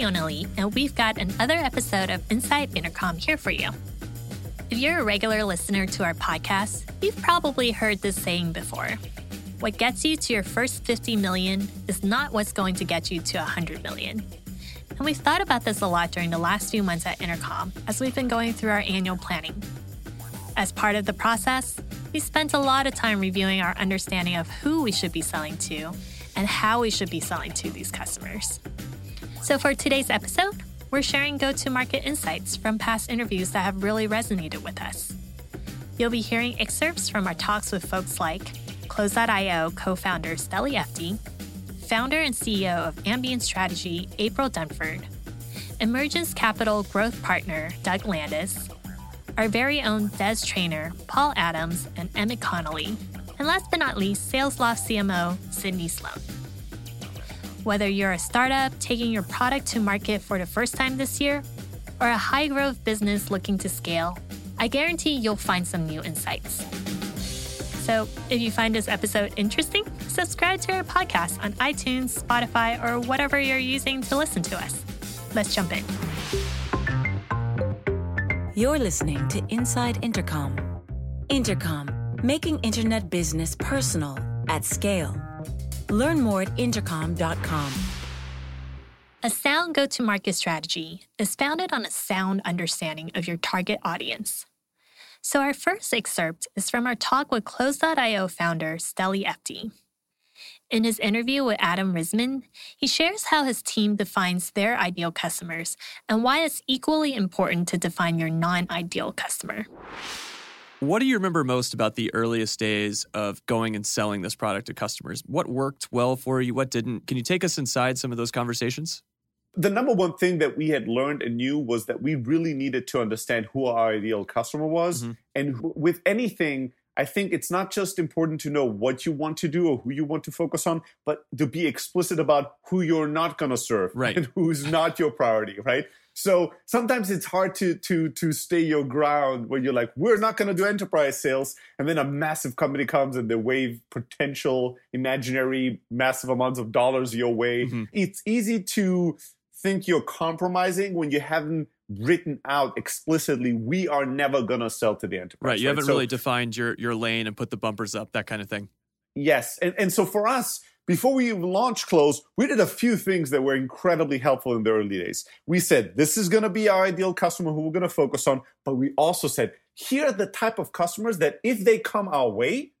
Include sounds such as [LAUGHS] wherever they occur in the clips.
Fiona Lee, and we've got another episode of Inside Intercom here for you. If you're a regular listener to our podcast, you've probably heard this saying before. What gets you to your first 50 million is not what's going to get you to 100 million. And we've thought about this a lot during the last few months at Intercom as we've been going through our annual planning. As part of the process, we spent a lot of time reviewing our understanding of who we should be selling to and how we should be selling to these customers. So, for today's episode, we're sharing go to market insights from past interviews that have really resonated with us. You'll be hearing excerpts from our talks with folks like Close.io co founder Steli Efti, founder and CEO of Ambient Strategy April Dunford, Emergence Capital growth partner Doug Landis, our very own Des Traynor Paul Adams and Emmett Connolly, and last but not least, SalesLoft CMO Sydney Sloan. Whether you're a startup taking your product to market for the first time this year, or a high growth business looking to scale, I guarantee you'll find some new insights. So, if you find this episode interesting, subscribe to our podcast on iTunes, Spotify, or whatever you're using to listen to us. Let's jump in. You're listening to Inside Intercom. Intercom, making internet business personal at scale. Learn more at intercom.com. A sound go to market strategy is founded on a sound understanding of your target audience. So, our first excerpt is from our talk with Close.io founder Steli Efti. In his interview with Adam Risman, he shares how his team defines their ideal customers and why it's equally important to define your non ideal customer. What do you remember most about the earliest days of going and selling this product to customers? What worked well for you? What didn't? Can you take us inside some of those conversations? The number one thing that we had learned and knew was that we really needed to understand who our ideal customer was. Mm-hmm. And with anything, I think it's not just important to know what you want to do or who you want to focus on, but to be explicit about who you're not going to serve right. [LAUGHS] and who's not your priority, right? So sometimes it's hard to to to stay your ground when you're like, we're not going to do enterprise sales, and then a massive company comes and they wave potential imaginary massive amounts of dollars your way. Mm-hmm. It's easy to think you're compromising when you haven't written out explicitly we are never going to sell to the enterprise right you right? haven't so, really defined your your lane and put the bumpers up that kind of thing yes and, and so for us before we even launched close we did a few things that were incredibly helpful in the early days we said this is going to be our ideal customer who we're going to focus on but we also said here are the type of customers that if they come our way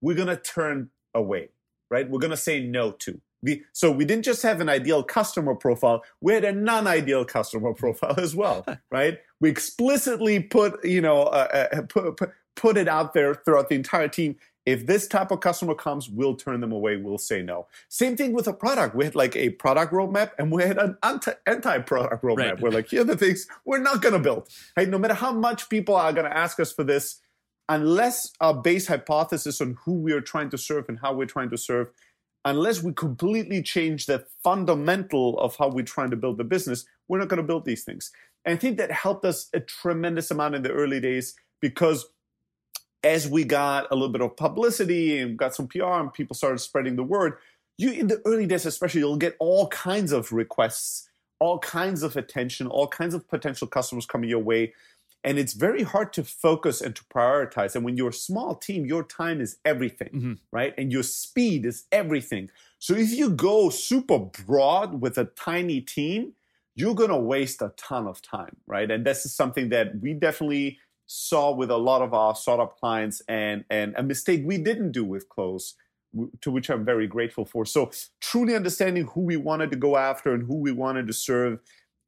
we're going to turn away right we're going to say no to we, so we didn't just have an ideal customer profile, we had a non-ideal customer [LAUGHS] profile as well, [LAUGHS] right? We explicitly put, you know, uh, uh, put, put, put it out there throughout the entire team. If this type of customer comes, we'll turn them away. We'll say no. Same thing with a product. We had like a product roadmap and we had an anti product roadmap. Right. We're like, here are the things we're not going to build. Right? No matter how much people are going to ask us for this, unless our base hypothesis on who we are trying to serve and how we're trying to serve unless we completely change the fundamental of how we're trying to build the business, we're not going to build these things. And I think that helped us a tremendous amount in the early days because as we got a little bit of publicity and got some PR and people started spreading the word, you in the early days especially, you'll get all kinds of requests, all kinds of attention, all kinds of potential customers coming your way. And it's very hard to focus and to prioritize. And when you're a small team your time is everything mm-hmm. right? And your speed is everything. So if you go super broad with a tiny team you're going to waste a ton of time right? And this is something that we definitely saw with a lot of our startup clients and and a mistake we didn't do with close to which i'm very grateful for. So truly understanding who we wanted to go after and who we wanted to serve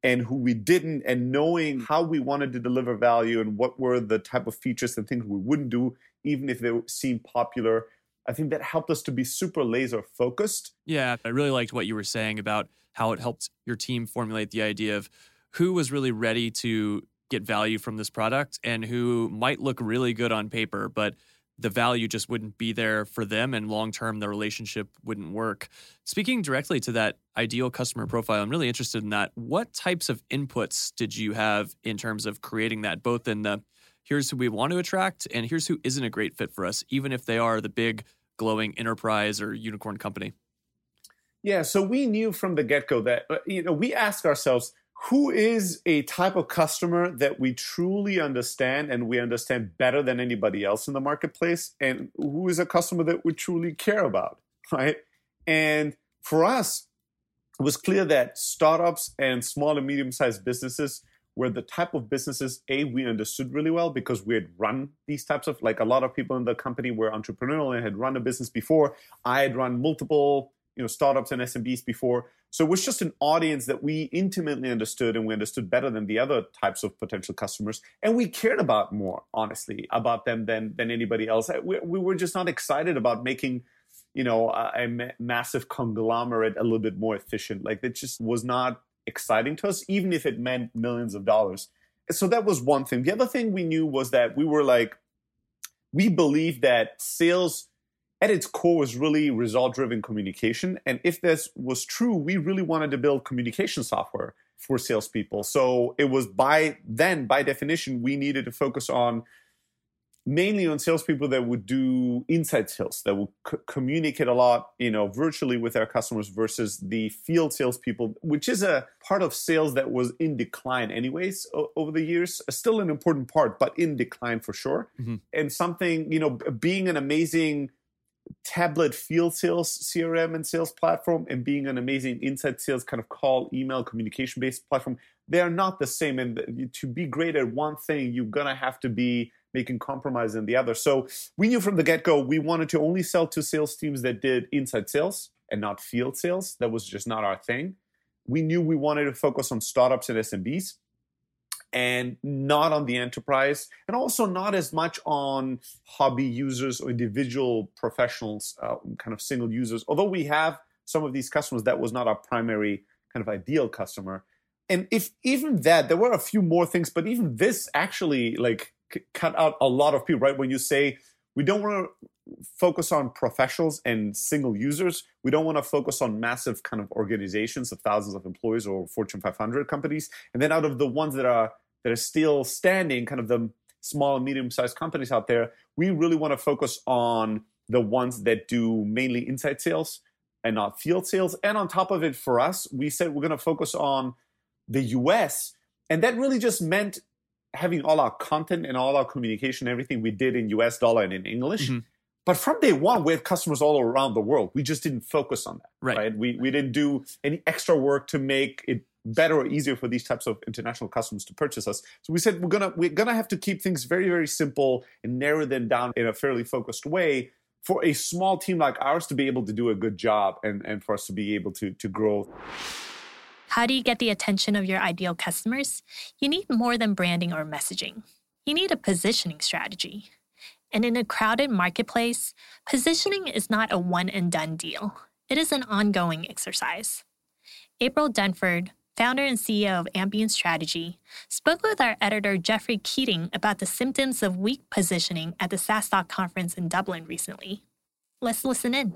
and who we didn't and knowing how we wanted to deliver value and what were the type of features and things we wouldn't do even if they seemed popular i think that helped us to be super laser focused. Yeah i really liked what you were saying about how it helped your team formulate the idea of who was really ready to get value from this product and who might look really good on paper but the value just wouldn't be there for them and long term the relationship wouldn't work. Speaking directly to that ideal customer profile, I'm really interested in that. What types of inputs did you have in terms of creating that, both in the here's who we want to attract and here's who isn't a great fit for us, even if they are the big glowing enterprise or unicorn company? Yeah, so we knew from the get go that, uh, you know, we ask ourselves, who is a type of customer that we truly understand and we understand better than anybody else in the marketplace? And who is a customer that we truly care about, right? And for us, it was clear that startups and small and medium sized businesses were the type of businesses a we understood really well because we had run these types of like a lot of people in the company were entrepreneurial and had run a business before i had run multiple you know startups and smbs before so it was just an audience that we intimately understood and we understood better than the other types of potential customers and we cared about more honestly about them than than anybody else uh, we, we were just not excited about making you know a, a massive conglomerate a little bit more efficient like it just was not exciting to us, even if it meant millions of dollars. So that was one thing. The other thing we knew was that we were like, we believed that sales at its core was really result driven communication. And if this was true, we really wanted to build communication software for salespeople. So it was by then, by definition, we needed to focus on mainly on salespeople that would do inside sales, that would c- communicate a lot, you know, virtually with their customers versus the field salespeople, which is a part of sales that was in decline anyways o- over the years. Still an important part, but in decline for sure. Mm-hmm. And something, you know, being an amazing tablet field sales CRM and sales platform and being an amazing inside sales kind of call, email, communication based platform, they are not the same. And to be great at one thing, you're going to have to be making compromise in the other. So we knew from the get go we wanted to only sell to sales teams that did inside sales and not field sales. That was just not our thing. We knew we wanted to focus on startups and SMBs and not on the enterprise, and also not as much on hobby users or individual professionals, uh, kind of single users. Although we have some of these customers, that was not our primary kind of ideal customer. And if even that, there were a few more things, but even this actually like cut out a lot of people, right? When you say we don't want to focus on professionals and single users, we don't want to focus on massive kind of organizations of thousands of employees or Fortune 500 companies, and then out of the ones that are that are still standing, kind of the small and medium sized companies out there, we really want to focus on the ones that do mainly inside sales and not field sales. And on top of it, for us, we said we're going to focus on the US. And that really just meant having all our content and all our communication, everything we did in US dollar and in English. Mm-hmm. But from day one, we had customers all around the world. We just didn't focus on that. Right. right. We, we didn't do any extra work to make it better or easier for these types of international customers to purchase us. So we said we're gonna we're gonna have to keep things very, very simple and narrow them down in a fairly focused way for a small team like ours to be able to do a good job and, and for us to be able to to grow. How do you get the attention of your ideal customers? You need more than branding or messaging. You need a positioning strategy. And in a crowded marketplace, positioning is not a one and done deal. It is an ongoing exercise. April Dunford, founder and CEO of Ambient Strategy, spoke with our editor Geoffrey Keating about the symptoms of weak positioning at the SaaStock conference in Dublin recently. Let's listen in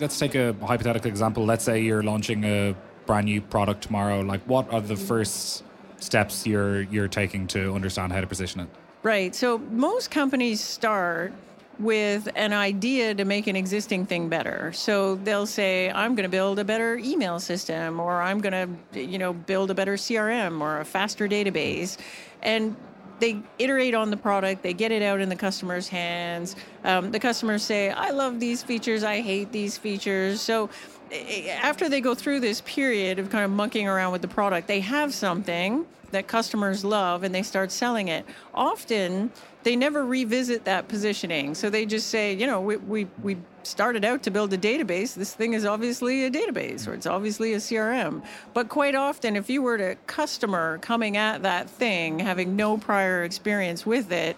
let's take a hypothetical example. Let's say you're launching a brand new product tomorrow. Like, what are the mm-hmm. first steps you're you're taking to understand how to position it? Right. So most companies start with an idea to make an existing thing better. So they'll say, I'm going to build a better email system, or I'm going to, you know, build a better CRM or a faster database. And they iterate on the product, they get it out in the customer's hands. Um, the customers say, I love these features, I hate these features. So after they go through this period of kind of monkeying around with the product, they have something that customers love and they start selling it. Often they never revisit that positioning. So they just say, you know, we, we, we started out to build a database. This thing is obviously a database or it's obviously a CRM. But quite often, if you were a customer coming at that thing, having no prior experience with it,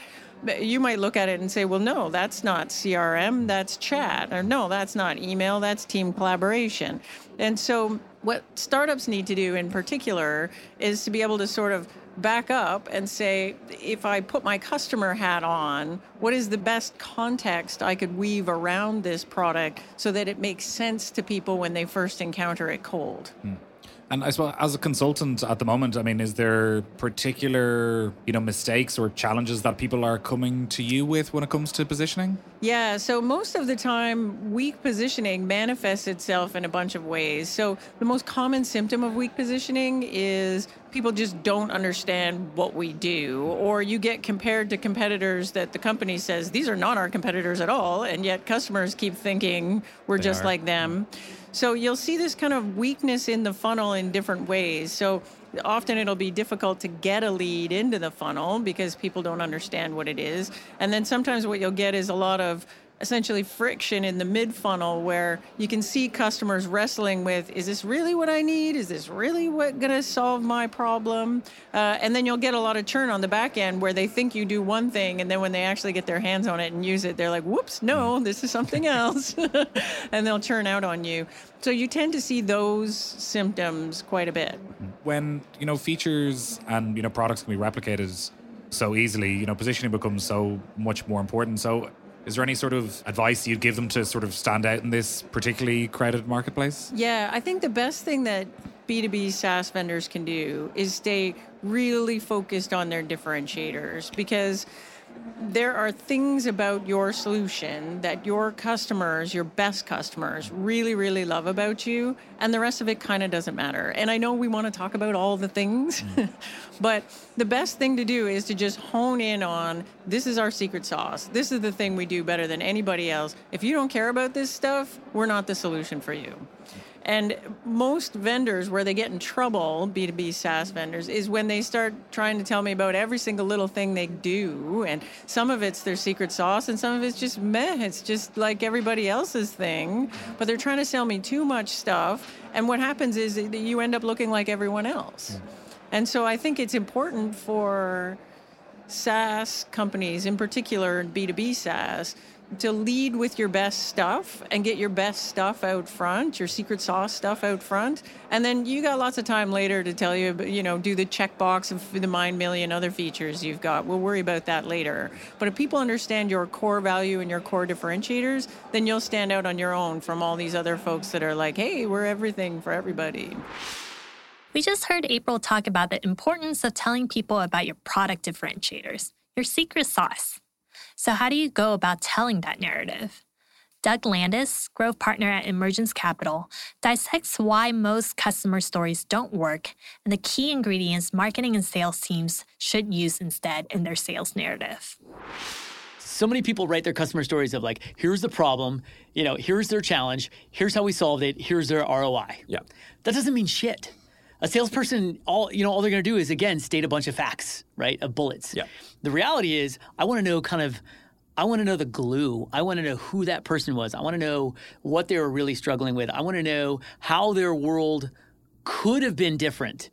you might look at it and say, well, no, that's not CRM, that's chat. Or no, that's not email, that's team collaboration. And so, what startups need to do in particular is to be able to sort of back up and say, if I put my customer hat on, what is the best context I could weave around this product so that it makes sense to people when they first encounter it cold? Hmm. And I suppose as a consultant at the moment, I mean, is there particular, you know, mistakes or challenges that people are coming to you with when it comes to positioning? Yeah, so most of the time, weak positioning manifests itself in a bunch of ways. So, the most common symptom of weak positioning is people just don't understand what we do, or you get compared to competitors that the company says these are not our competitors at all, and yet customers keep thinking we're They just are. like them. Mm-hmm. So, you'll see this kind of weakness in the funnel in different ways. So, often it'll be difficult to get a lead into the funnel because people don't understand what it is. And then sometimes what you'll get is a lot of essentially friction in the mid funnel where you can see customers wrestling with is this really what I need? Is this really what going to solve my problem? Uh, and then you'll get a lot of churn on the back end where they think you do one thing and then when they actually get their hands on it and use it, they're like, whoops, no, [LAUGHS] this is something else. [LAUGHS] and they'll churn out on you. So you tend to see those symptoms quite a bit. When, you know, features and, you know, products can be replicated so easily, you know, positioning becomes so much more important. So is there any sort of advice you'd give them to sort of stand out in this particularly crowded marketplace? Yeah, I think the best thing that B2B SaaS vendors can do is stay really focused on their differentiators because there are things about your solution that your customers, your best customers, really, really love about you, and the rest of it kind of doesn't matter. And I know we want to talk about all the things, [LAUGHS] but the best thing to do is to just hone in on this is our secret sauce. This is the thing we do better than anybody else. If you don't care about this stuff, we're not the solution for you. And most vendors, where they get in trouble, B2B SaaS vendors, is when they start trying to tell me about every single little thing they do. And some of it's their secret sauce, and some of it's just meh. It's just like everybody else's thing. But they're trying to sell me too much stuff. And what happens is that you end up looking like everyone else. Mm-hmm. And so I think it's important for SaaS companies, in particular B2B SaaS, to lead with your best stuff and get your best stuff out front, your secret sauce stuff out front. And then you got lots of time later to tell you, you know, do the checkbox of the mind million other features you've got. We'll worry about that later. But if people understand your core value and your core differentiators, then you'll stand out on your own from all these other folks that are like, hey, we're everything for everybody. We just heard April talk about the importance of telling people about your product differentiators, your secret sauce. So, how do you go about telling that narrative? Doug Landis, growth partner at Emergence Capital, dissects why most customer stories don't work and the key ingredients marketing and sales teams should use instead in their sales narrative. so many people write their customer stories of like, here's the problem, you know, here's their challenge, here's how we solved it, here's their ROI. Yeah. That doesn't mean shit. A salesperson, all you know, all they're going to do is again state a bunch of facts, right? Of bullets. Yeah. The reality is, I want to know kind of, I want to know the glue. I want to know who that person was. I want to know what they were really struggling with. I want to know how their world could have been different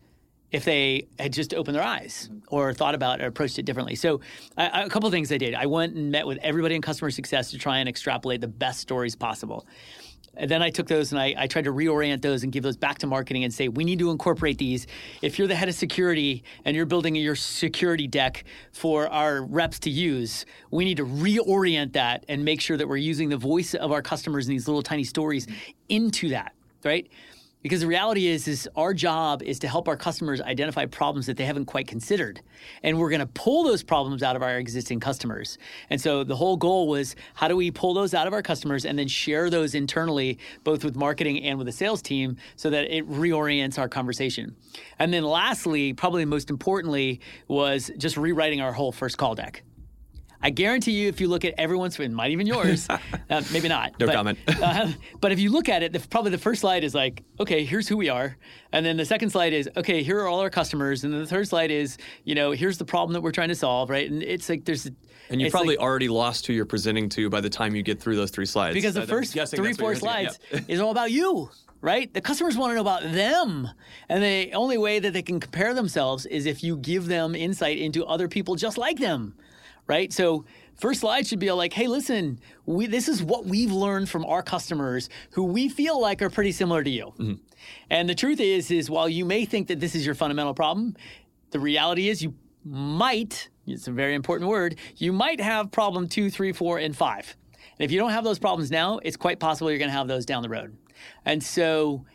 if they had just opened their eyes or thought about or approached it differently. So, I, a couple of things I did. I went and met with everybody in customer success to try and extrapolate the best stories possible. And then I took those and I, I tried to reorient those and give those back to marketing and say, we need to incorporate these. If you're the head of security and you're building your security deck for our reps to use, we need to reorient that and make sure that we're using the voice of our customers in these little tiny stories into that, right? Because the reality is, is our job is to help our customers identify problems that they haven't quite considered, and we're going to pull those problems out of our existing customers. And so the whole goal was, how do we pull those out of our customers and then share those internally, both with marketing and with the sales team, so that it reorients our conversation. And then lastly, probably most importantly, was just rewriting our whole first call deck. I guarantee you, if you look at everyone's, it might even yours, [LAUGHS] uh, maybe not. No but, comment. [LAUGHS] uh, but if you look at it, the, probably the first slide is like, okay, here's who we are, and then the second slide is, okay, here are all our customers, and then the third slide is, you know, here's the problem that we're trying to solve, right? And it's like there's, And you probably like- already lost who you're presenting to by the time you get through those three slides. because the I'm first three, four slides Yeah. [LAUGHS] is all about you, right? The customers want to know about them. And the only way that they can compare themselves is if you give them insight into other people just like them, right? So, first slide should be like, hey, listen, we, this is what we've learned from our customers who we feel like are pretty similar to you. Mm-hmm. And the truth is, is while you may think that this is your fundamental problem, the reality is you might, it's a very important word, you might have problem two, three, four, and five. And if you don't have those problems now, it's quite possible you're going to have those down the road. And so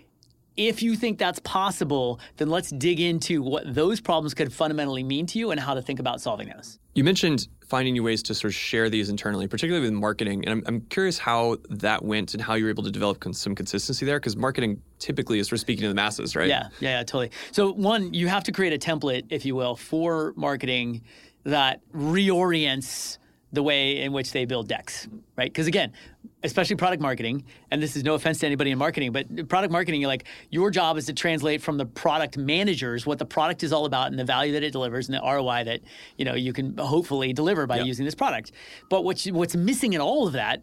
if you think that's possible, then let's dig into what those problems could fundamentally mean to you and how to think about solving those. You mentioned finding new ways to sort of share these internally, particularly with marketing. And I'm, I'm curious how that went and how you were able to develop con- some consistency there, because marketing typically is for speaking to the masses, right? Yeah, yeah, yeah, totally. So, one, you have to create a template, if you will, for marketing that reorients the way in which they build decks, right? Because again, especially product marketing, and this is no offense to anybody in marketing, but product marketing, like your job is to translate from the product managers what the product is all about and the value that it delivers and the ROI that you know you can hopefully deliver by Yep. using this product. But what's what's missing in all of that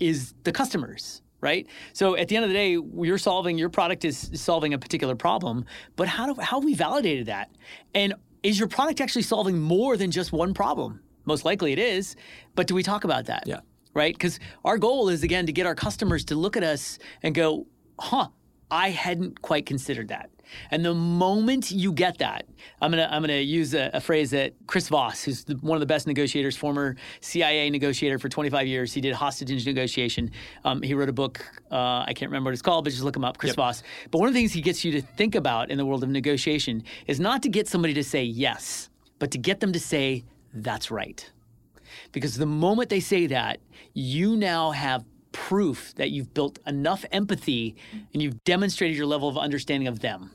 is the customers. Right. So at the end of the day, you're solving your product is solving a particular problem, but how do how have we validated that? And is your product actually solving more than just one problem? Most likely it is, but do we talk about that? Yeah. Right? Because our goal is again to get our customers to look at us and go, huh, I hadn't quite considered that. And the moment you get that, I'm gonna I'm gonna use a, a phrase that Chris Voss, who's the, one of the best negotiators, former CIA negotiator for 25 years, he did hostage negotiation. Um, he wrote a book. Uh, I can't remember what it's called, but just look him up, Chris Voss. But one of the things he gets you to think about in the world of negotiation is not to get somebody to say yes, but to get them to say that's right. Because the moment they say that, you now have proof that you've built enough empathy and you've demonstrated your level of understanding of them.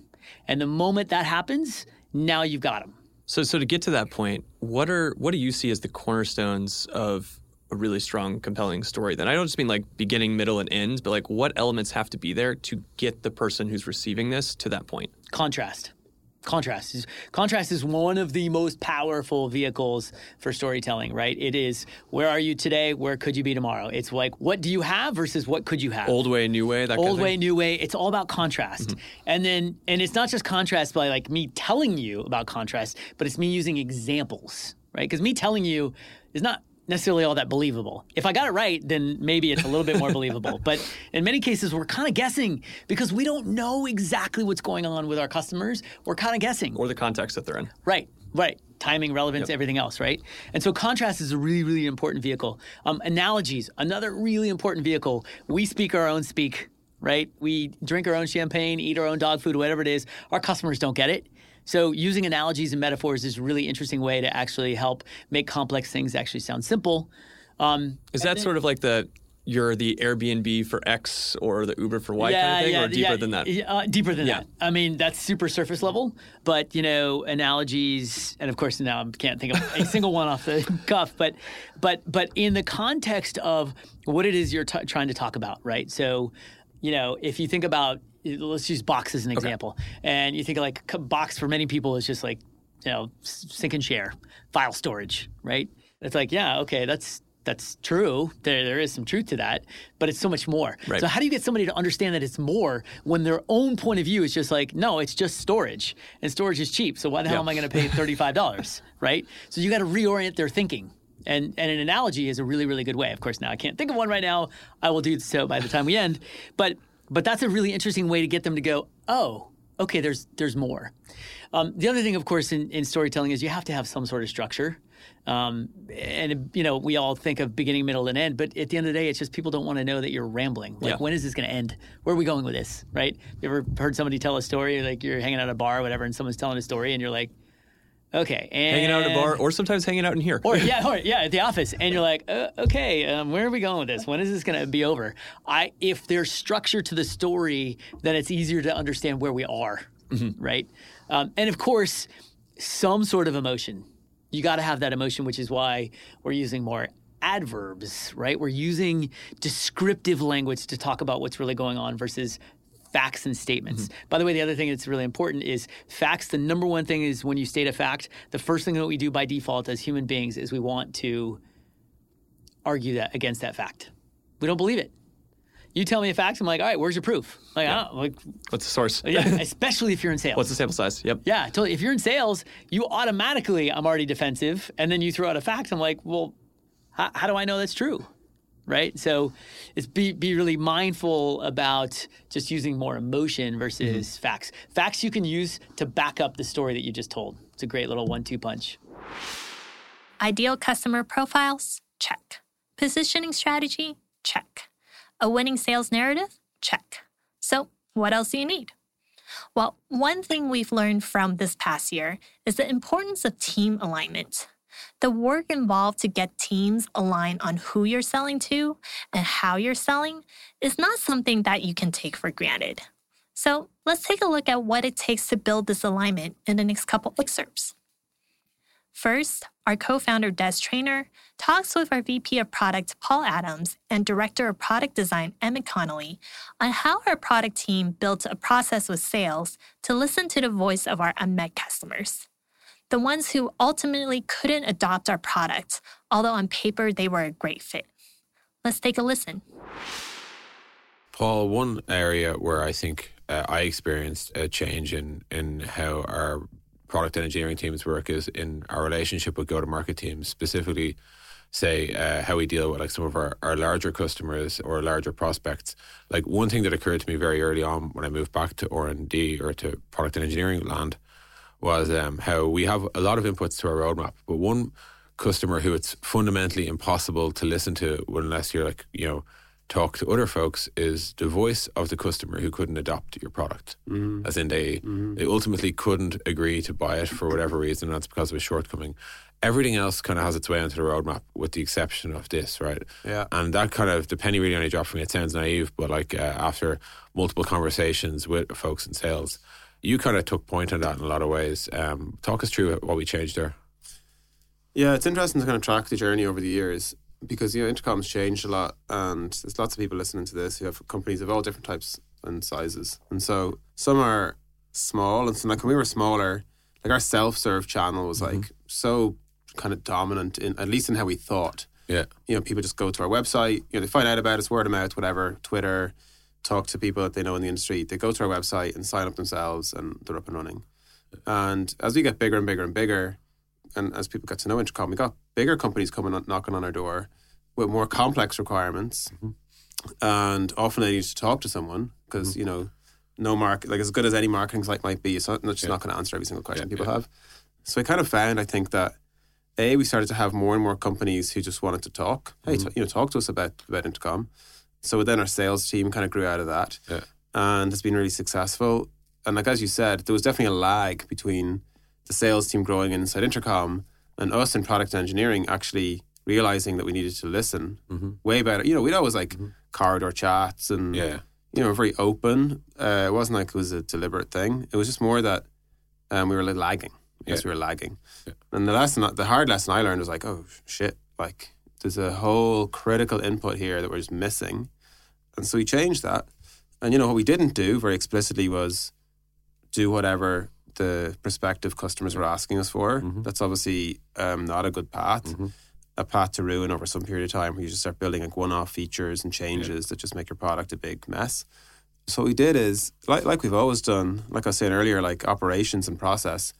And the moment that happens, now you've got them. So, so to get to that point, what are what do you see as the cornerstones of a really strong, compelling story? Then I don't just mean like beginning, middle, and end, but like what elements have to be there to get the person who's receiving this to that point? Contrast. Contrast is contrast is one of the most powerful vehicles for storytelling, right? It is where are you today? Where could you be tomorrow? It's like what do you have versus what could you have? Old way, new way, that old way, thing? new way. It's all about contrast. Mm-hmm. And then, and it's not just contrast by like me telling you about contrast, but it's me using examples, right? Because me telling you is not necessarily all that believable. If I got it right, then maybe it's a little bit more [LAUGHS] believable. But in many cases, we're kind of guessing because we don't know exactly what's going on with our customers. We're kind of guessing. or the context that they're in. Right, right. Timing, relevance, everything else, right? And so contrast is a really, really important vehicle. Um, analogies, another really important vehicle. We speak our own speak, right? We drink our own champagne, eat our own dog food, whatever it is. Our customers don't get it. So using analogies and metaphors is a really interesting way to actually help make complex things actually sound simple. Um, Is that sort of like the you're the Airbnb for X or the Uber for Y kind of thing, or deeper than that? Uh, deeper than Yeah. that. I mean, that's super surface level. But you know, analogies, and of course now I can't think of a [LAUGHS] single one off the cuff. But but but in the context of what it is you're t- trying to talk about, right? So, you know, if you think about, let's use box as an example, and you think like box for many people is just like, you know, sync and share, file storage, right? It's like, yeah, okay, that's that's true. There, there is some truth to that, but it's so much more. Right. So how do you get somebody to understand that it's more when their own point of view is just like, no, it's just storage, and storage is cheap. So why the hell am I going to pay [LAUGHS] thirty-five dollars, right? So you got to reorient their thinking. And, and an analogy is a really really good way. Of course, now I can't think of one right now. I will do so by the time we end. But but that's a really interesting way to get them to go. Oh, okay. There's there's more. Um, the other thing, of course, in, in storytelling is you have to have some sort of structure. Um, and you know, we all think of beginning, middle, and end, but at the end of the day, it's just people don't want to know that you're rambling. Like, Yeah. when is this going to end? Where are we going with this? Right? You ever heard somebody tell a story? Like you're hanging out at a bar or whatever, and someone's telling a story, and you're like, okay, and Hanging out at a bar, or sometimes hanging out in here. or [LAUGHS] yeah, or yeah, at the office, and you're like, uh, okay, um, where are we going with this? When is this going to be over? I if there's structure to the story, then it's easier to understand where we are, right? Um, and of course, some sort of emotion. You got to have that emotion, which is why we're using more adverbs, right? We're using descriptive language to talk about what's really going on versus facts and statements. Mm-hmm. By the way, the other thing that's really important is facts. The number one thing is when you state a fact, the first thing that we do by default as human beings is we want to argue that against that fact. We don't believe it. You tell me a fact, I'm like, all right, where's your proof? Like, I don't, like, What's the source? yeah, [LAUGHS] especially if you're in sales. What's the sample size? Yep. Yeah, totally. If you're in sales, you automatically, I'm already defensive. And then you throw out a fact. I'm like, well, how, how do I know that's true? Right. So it's be, be really mindful about just using more emotion versus mm-hmm. facts. Facts you can use to back up the story that you just told. It's a great little one two punch. Ideal customer profiles? Check. Positioning strategy? Check. A winning sales narrative? Check. So, what else do you need? Well, one thing we've learned from this past year is the importance of team alignment. The work involved to get teams aligned on who you're selling to and how you're selling is not something that you can take for granted. So let's take a look at what it takes to build this alignment in the next couple excerpts. First, our co founder Des Traynor talks with our VP of Product Paul Adams and Director of Product Design Emmett Connolly on how our product team built a process with sales to listen to the voice of our unmet customers. The ones who ultimately couldn't adopt our product, although on paper they were a great fit. Let's take a listen. Paul, one area where I think uh, I experienced a change in, in how our product engineering teams work is in our relationship with go to market teams, specifically, say, uh, how we deal with like some of our, our larger customers or larger prospects. Like one thing that occurred to me very early on when I moved back to R&D or to product and engineering land was um, how we have a lot of inputs to our roadmap, but one customer who it's fundamentally impossible to listen to unless you're like, you know, talk to other folks is the voice of the customer who couldn't adopt your product. Mm-hmm. As in, they mm-hmm. they ultimately couldn't agree to buy it for whatever reason, and that's because of a shortcoming. Everything else kind of has its way onto the roadmap, with the exception of this, right? Yeah. And that kind of the penny really only dropped for me. It sounds naive, but like uh, after multiple conversations with folks in sales, you kind of took point on that in a lot of ways. Um, talk us through what we changed there. Yeah, it's interesting to kind of track the journey over the years because you know intercom's changed a lot, and there's lots of people listening to this who have companies of all different types and sizes, and so some are small, and some like when we were smaller, like our self-serve channel was mm-hmm. like so kind of dominant in at least in how we thought. Yeah, you know, people just go to our website, you know, they find out about us, word of mouth, whatever, Twitter, talk to people that they know in the industry. They go to our website and sign up themselves, and they're up and running. And as we get bigger and bigger and bigger, and as people get to know Intercom, we got bigger companies coming on, knocking on our door with more complex requirements, mm-hmm. and often they need to talk to someone because mm-hmm. you know no market like as good as any marketing site might be, it's not, it's yeah. not going to answer every single question yeah, people yeah. have. So I kind of found I think that a we started to have more and more companies who just wanted to talk. Hey, mm-hmm. t- you know, talk to us about about Intercom. So then our sales team kind of grew out of that, and has been really successful. And like as you said, there was definitely a lag between the sales team growing inside Intercom and us in product engineering actually realizing that we needed to listen mm-hmm. way better. You know, we'd always like mm-hmm. corridor chats and, yeah. you know, very open. Uh, it wasn't like it was a deliberate thing. It was just more that um, we were like lagging. Yes, yeah. we were lagging. Yeah. And the lesson, the hard lesson I learned was like, oh shit, like there's a whole critical input here that we're just missing. And so we changed that. And you know what we didn't do very explicitly was do whatever the prospective customers were asking us for. Mm-hmm. That's obviously um, not a good path. Mm-hmm. A path to ruin over some period of time where you just start building like one-off features and changes yeah. that just make your product a big mess. So what we did is, like like we've always done, like I was saying earlier, like operations and process.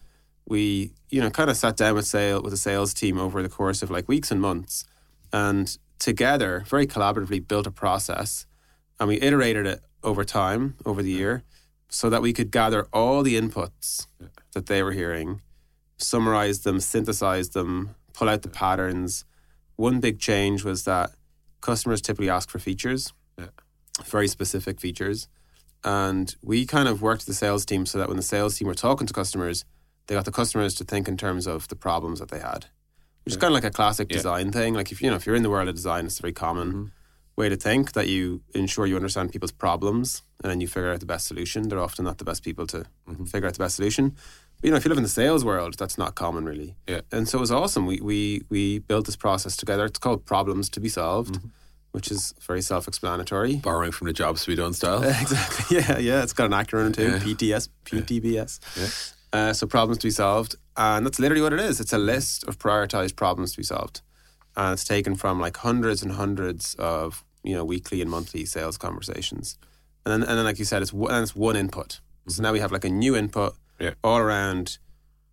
We, you know, kind of sat down with sale with a sales team over the course of like weeks and months, and together, very collaboratively, built a process, and we iterated it over time, over the year, so that we could gather all the inputs yeah. that they were hearing, summarize them, synthesize them, pull out the patterns. One big change was that customers typically ask for features, yeah. very specific features. And we kind of worked the sales team so that when the sales team were talking to customers, they got the customers to think in terms of the problems that they had, which yeah. is kind of like a classic design thing. Like if you know if you're in the world of design, it's very common. Mm-hmm way to think that you ensure you understand people's problems and then you figure out the best solution. They're often not the best people to mm-hmm. figure out the best solution. But, you know, if you live in the sales world, that's not common really. Yeah. And so it was awesome. We we we built this process together. It's called problems to be solved. Mm-hmm. Which is very self-explanatory. Borrowing from the jobs to be done style. [LAUGHS] exactly. [LAUGHS] Yeah, yeah. It's got an acronym too. Yeah. PTS, PTBS. Yeah. Uh, so problems to be solved, and that's literally what it is. It's a list of prioritized problems to be solved and it's taken from like hundreds and hundreds of you know weekly and monthly sales conversations, and then and then like you said, it's one, it's one input. So mm-hmm. now we have like a new input yeah. all around.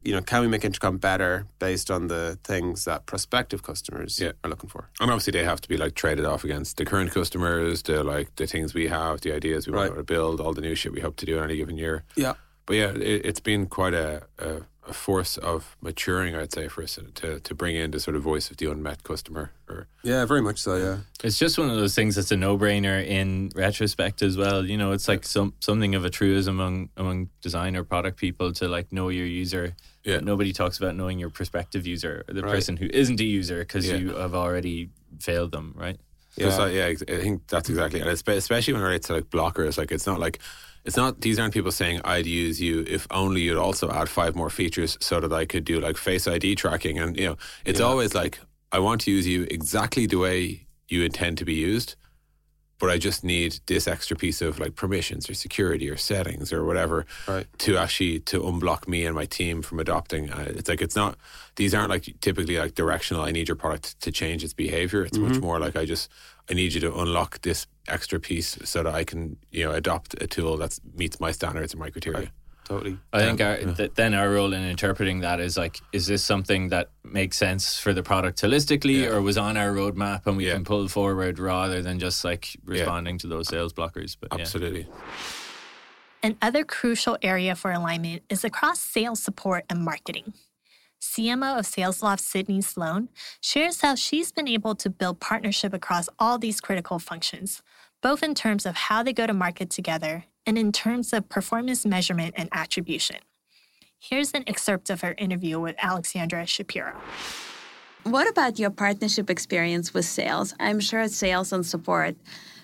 You know, can we make Intercom better based on the things that prospective customers yeah. are looking for? And obviously, they have to be like traded off against the current customers, the like the things we have, the ideas we right. want to build, all the new shit we hope to do in any given year. Yeah. But yeah, it, has been quite a, a, a force of maturing, I'd say, for us to, to bring in the sort of voice of the unmet customer. Or Yeah, very much so. Yeah. It's just one of those things that's a no-brainer in retrospect as well. You know, it's like some something of a truism among among design or product people to like know your user. Yeah. But nobody talks about knowing your prospective user, or the Right. person who isn't a user, because Yeah. you have already failed them, right? Yeah, so, yeah, I think that's exactly, and especially when it relates to like blockers. Like, it's not like it's not. These aren't people saying I'd use you if only you'd also add five more features so that I could do like Face ID tracking. And you know, it's always like I want to use you exactly the way you intend to be used, but I just need this extra piece of like permissions or security or settings or whatever Right. to actually to unblock me and my team from adopting. Uh, it's like it's not. These aren't like typically like directional. I need your product to change its behavior. It's much more like I just I need you to unlock this extra piece so that I can you know adopt a tool that meets my standards and my criteria. Totally. I think our, th- then our role in interpreting that is like, is this something that makes sense for the product holistically, Yeah. or was on our roadmap and we Yeah. can pull forward rather than just like responding to those sales blockers? But yeah. Absolutely. Another crucial area for alignment is across sales support and marketing. CMO of SalesLoft, Sydney Sloan, shares how she's been able to build partnership across all these critical functions, both in terms of how they go to market together and in terms of performance measurement and attribution. Here's an excerpt of her interview with Alexandra Shapiro. What about your partnership experience with sales? I'm sure sales and support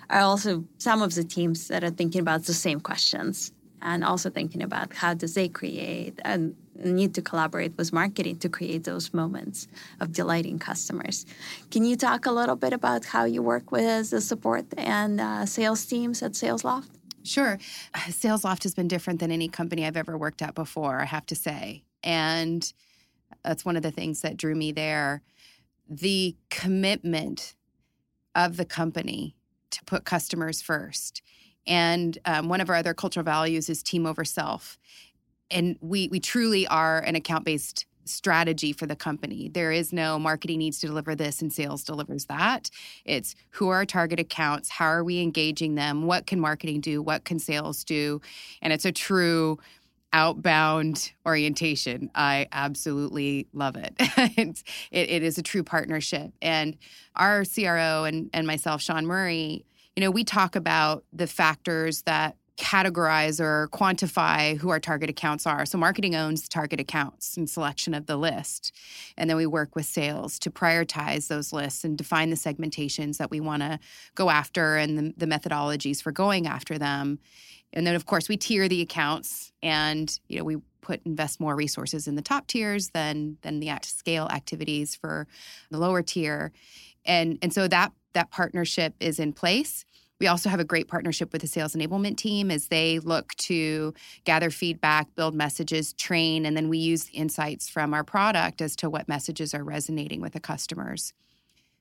are also some of the teams that are thinking about the same questions and also thinking about how does they create and need to collaborate with marketing to create those moments of delighting customers. Can you talk a little bit about how you work with the support and uh, sales teams at SalesLoft? Sure. [SIGHS] SalesLoft has been different than any company I've ever worked at before, I have to say. And that's one of the things that drew me there. The commitment of the company to put customers first. And um, one of our other cultural values is team over self. And we, we truly are an account based strategy for the company. There is no marketing needs to deliver this and sales delivers that. It's who are our target accounts? How are we engaging them? What can marketing do? What can sales do? And it's a true outbound orientation. I absolutely love it. [LAUGHS] it. It is a true partnership. And our CRO and, and myself, Sean Murray, you know, we talk about the factors that categorize or quantify who our target accounts are. So marketing owns the target accounts and selection of the list. And then we work with sales to prioritize those lists and define the segmentations that we want to go after and the, the methodologies for going after them. And then of course we tier the accounts and you know we put invest more resources in the top tiers than than the at scale activities for the lower tier. And and so that that partnership is in place. We also have a great partnership with the sales enablement team as they look to gather feedback, build messages, train, and then we use the insights from our product as to what messages are resonating with the customers.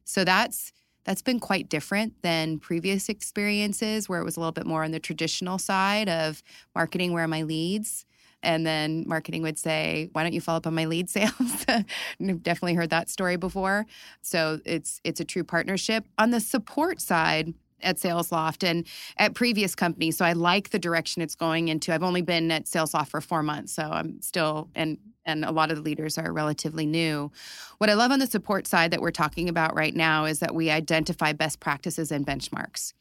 So that's that's been quite different than previous experiences where it was a little bit more on the traditional side of marketing where are my leads and then marketing would say why don't you follow up on my lead sales [LAUGHS] i've definitely heard that story before so it's it's a true partnership on the support side at SalesLoft and at previous companies. So I like the direction it's going into. I've only been at SalesLoft for four months, so I'm still and and a lot of the leaders are relatively new. What I love on the support side that we're talking about right now is that we identify best practices and benchmarks.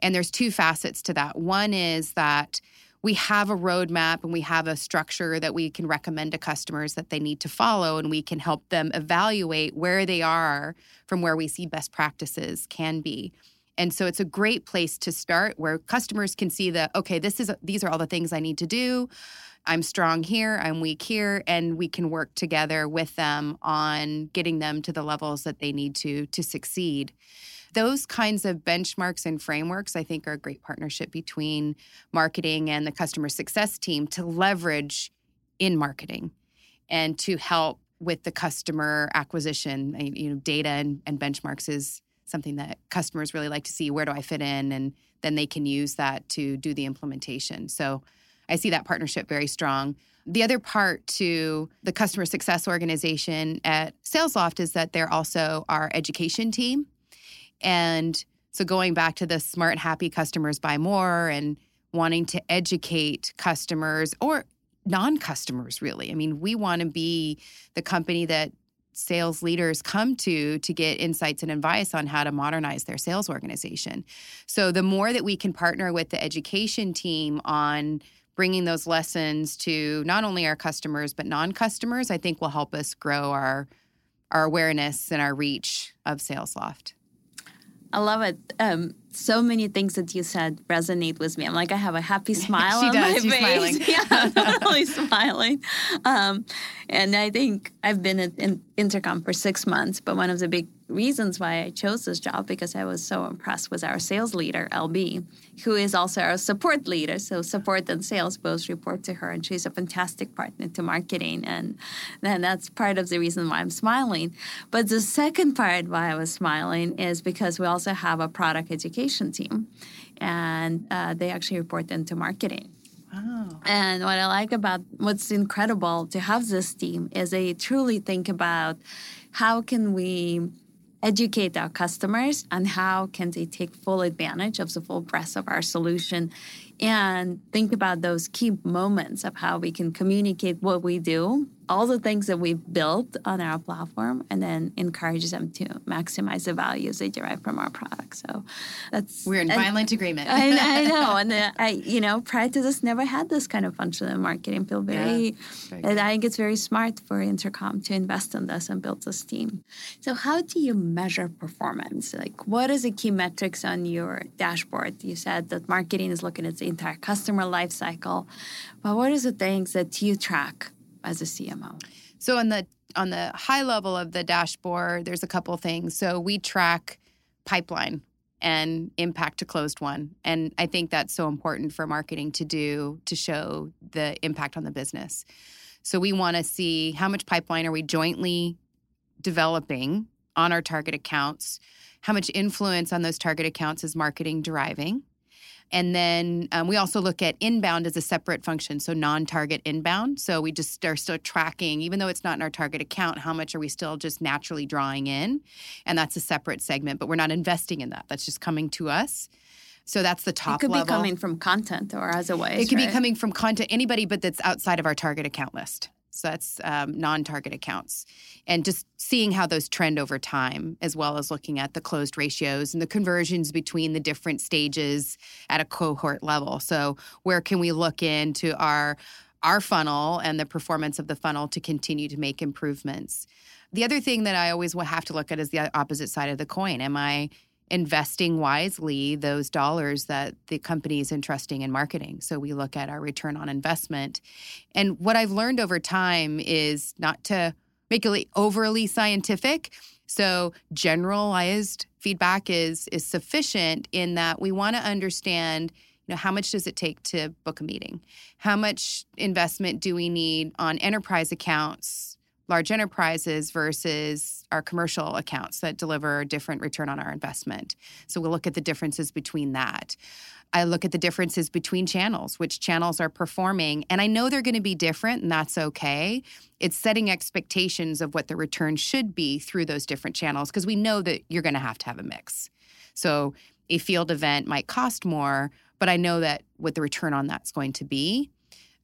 And there's two facets to that. One is that we have a roadmap and we have a structure that we can recommend to customers that they need to follow, and we can help them evaluate where they are from where we see best practices can be. And so it's a great place to start where customers can see that okay, this is these are all the things I need to do. I'm strong here, I'm weak here, and we can work together with them on getting them to the levels that they need to to succeed. Those kinds of benchmarks and frameworks, I think, are a great partnership between marketing and the customer success team to leverage in marketing and to help with the customer acquisition. You know, data and, and benchmarks is something that customers really like to see. Where do I fit in? And then they can use that to do the implementation. So I see that partnership very strong. The other part to the customer success organization at SalesLoft is that they're also our education team. And so going back to the smart, happy customers buy more and wanting to educate customers or non-customers really. I mean, we want to be the company that sales leaders come to to get insights and advice on how to modernize their sales organization. So the more that we can partner with the education team on bringing those lessons to not only our customers but non-customers, I think will help us grow our our awareness and our reach of SalesLoft. I love it. Um, so many things that you said resonate with me. I'm like, I have a happy [LAUGHS] smile She on does. my She's face. smiling. [LAUGHS] yeah, I'm [LAUGHS] really smiling. Um, and I think I've been in Intercom for six months, but one of the big reasons why I chose this job because I was so impressed with our sales leader, LB, who is also our support leader. So support and sales both report to her, and she's a fantastic partner to marketing. And then that's part of the reason why I'm smiling. But the second part why I was smiling is because we also have a product education team, and uh, they actually report into marketing. Oh. And what I like about what's incredible to have this team is they truly think about how can we educate our customers and how can they take full advantage of the full breadth of our solution and think about those key moments of how we can communicate what we do all the things that we've built on our platform and then encourages them to maximize the values they derive from our product so that's We're in violent agreement. I, I know, [LAUGHS] and uh, I, you know, prior to this, never had this kind of function in marketing. Feel very, very and I think it's very smart for Intercom to invest in this and build this team. So, how do you measure performance? Like, what is the key metrics on your dashboard? You said that marketing is looking at the entire customer life cycle, but what are the things that you track as a CMO? So on the on the high level of the dashboard, there's a couple things. So we track pipeline and impact to closed won. And I think that's so important for marketing to do to show the impact on the business. So we want to see how much pipeline are we jointly developing on our target accounts? How much influence on those target accounts is marketing deriving? And then um, we also look at inbound as a separate function, so non target inbound. So we just are still tracking, even though it's not in our target account, how much are we still just naturally drawing in? And that's a separate segment, but we're not investing in that. That's just coming to us. So that's the top it could level. be coming from content or as a way. It could be coming from content, anybody but that's outside of our target account list. So that's um, non target accounts. And just seeing how those trend over time, as well as looking at the closed ratios and the conversions between the different stages at a cohort level. So, where can we look into our our funnel and the performance of the funnel to continue to make improvements? The other thing that I always will have to look at is the opposite side of the coin. Am I investing wisely those dollars that the company is entrusting in marketing. So we look at our return on investment. And what I've learned over time is not to make it overly scientific. So generalized feedback is is sufficient in that we want to understand you know how much does it take to book a meeting? How much investment do we need on enterprise accounts large enterprises versus our commercial accounts that deliver a different return on our investment. So we'll look at the differences between that. I look at the differences between channels, which channels are performing. And I know they're going to be different, and that's okay. It's setting expectations of what the return should be through those different channels because we know that you're going to have to have a mix. So a field event might cost more, but I know that what the return on that's going to be.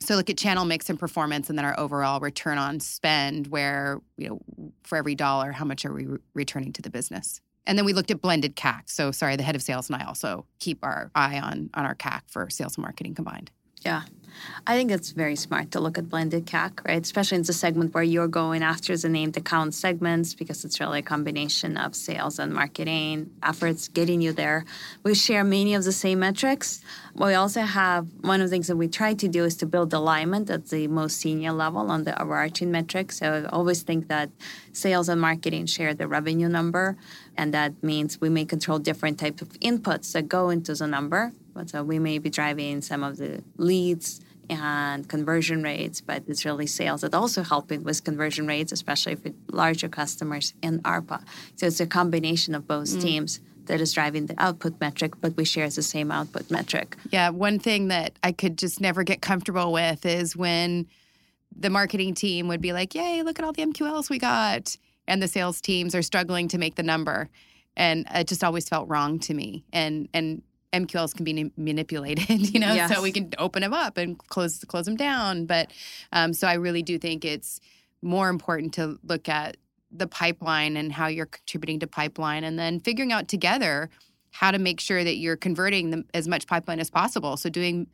So look at channel mix and performance, and then our overall return on spend, where you know for every dollar, how much are we re- returning to the business? And then we looked at blended CAC. So sorry, the head of sales and I also keep our eye on on our CAC for sales and marketing combined. Yeah. I think it's very smart to look at blended CAC, right? Especially in the segment where you're going after the named account segments because it's really a combination of sales and marketing efforts getting you there. We share many of the same metrics. We also have one of the things that we try to do is to build alignment at the most senior level on the overarching metrics. So I always think that sales and marketing share the revenue number, and that means we may control different types of inputs that go into the number. But so we may be driving some of the leads and conversion rates, but it's really sales that also helping with conversion rates, especially for larger customers in ARPA. So it's a combination of both mm. teams that is driving the output metric, but we share the same output metric. Yeah, one thing that I could just never get comfortable with is when the marketing team would be like, "Yay, look at all the MQLs we got," and the sales teams are struggling to make the number, and it just always felt wrong to me. And and MQLs can be manipulated, [LAUGHS] you know, Yes. so we can open them up and close close them down. But um, so I really do think it's more important to look at the pipeline and how you're contributing to pipeline, and then figuring out together how to make sure that you're converting the, as much pipeline as possible. So doing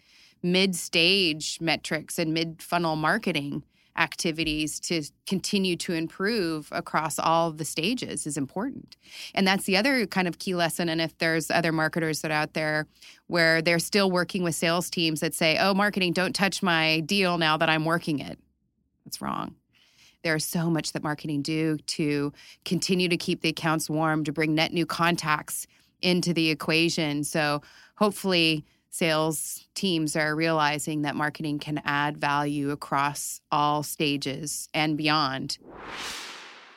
mid-stage metrics and mid-funnel marketing activities to continue to improve across all the stages is important. And that's the other kind of key lesson. And if there's other marketers that are out there where they're still working with sales teams that say, oh, marketing, don't touch my deal now that I'm working it. That's wrong. There's so much that marketing do to continue to keep the accounts warm, to bring net new contacts into the equation. So hopefully sales teams are realizing that marketing can add value across all stages and beyond.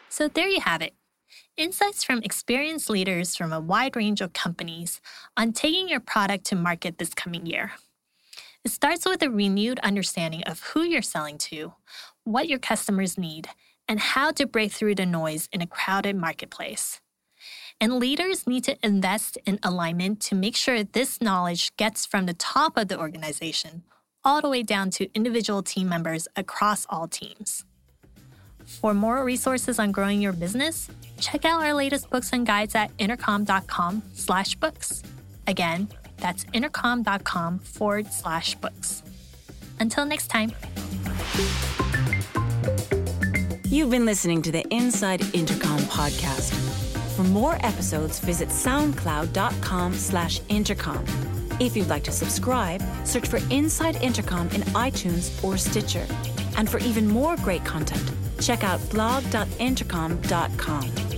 So there you have it. Insights from experienced leaders from a wide range of companies on taking your product to market this coming year. It starts with a renewed understanding of who you're selling to, what your customers need, and how to break through the noise in a crowded marketplace. And leaders need to invest in alignment to make sure this knowledge gets from the top of the organization all the way down to individual team members across all teams. For more resources on growing your business, check out our latest books and guides at intercom.com slash books. Again, that's intercom.com forward slash books. Until next time. You've been listening to the Inside Intercom podcast. For more episodes, visit soundcloud.com slash intercom. If you'd like to subscribe, search for Inside Intercom in iTunes or Stitcher. And for even more great content, check out blog.intercom.com.